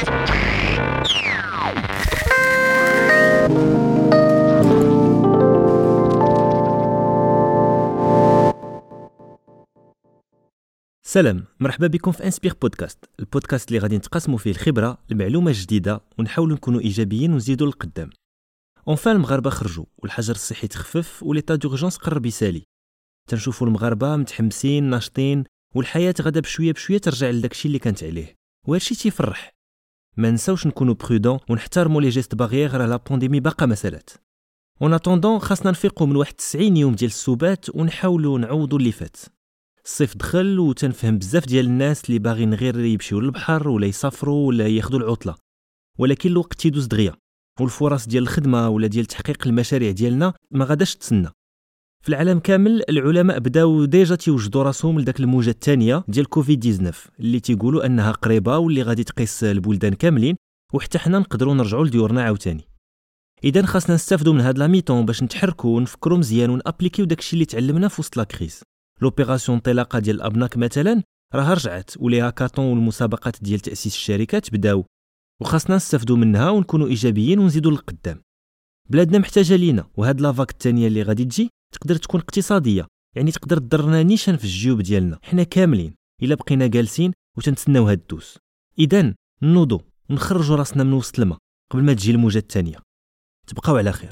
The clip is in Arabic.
سلام مرحبا بكم في Inspire Podcast البودكاست اللي غادي نتقاسموا فيه الخبرة المعلومة الجديدة ونحاولوا نكونوا إيجابيين ونزيدوا للقدام. enfin المغاربة خرجوا والحجر الصحي تخفف و l'état d'urgence قرب يسالي. تنشوفوا المغاربة متحمسين ناشطين والحياة غادا بشوية بشوية ترجع لداكشي اللي كانت عليه وهادشي تيفرح. ما نساوش نكونوا prudents ونحترموا les gestes barrières راه la pandémie باقا ما سالات en attendant خاصنا نفيقوا من واحد 90 يوم ديال السبات ونحاولوا نعوضوا اللي فات. الصيف دخل وتنفهم بزاف ديال الناس اللي باغيين غير يمشيو للبحر ولا يسافروا ولا ياخذوا العطلة. ولكن الوقت تيدوز دغيا. والفرص ديال الخدمة ولا ديال تحقيق المشاريع ديالنا ما غاداش تسنى. في العالم كامل العلماء بداو déjà تيوجدوا راسهم لذاك الموجة الثانية ديال كوفيد 19 اللي تيقولوا أنها قريبة واللي غادي تقيس البلدان كاملين وحتى حنا نقدروا نرجعوا لديورنا عاوتاني. اذا خاصنا نستافدوا من هاد la mi-temps باش نتحركوا ونفكروا مزيان ونابليكيو داكشي اللي تعلمنا في وسط la crise. l'opération انطلاقة ديال الابناك مثلا راه رجعت و les hackathons والمسابقات ديال تأسيس الشركات بداو. وخاصنا نستافدوا منها ونكونوا إيجابيين ونزيدوا للقدام. بلادنا محتاجة لينا وهاد لافاك الثانية اللي غادي تجي تقدر تكون اقتصادية. يعني تقدر تضرنا نيشان في الجيوب ديالنا. حنا كاملين إلا بقينا جالسين وتنتسناو هاد الدوس. اذا نوضوا ونخرجوا راسنا من وسط الماء قبل ما تجي الموجة الثانية تبقاو على خير.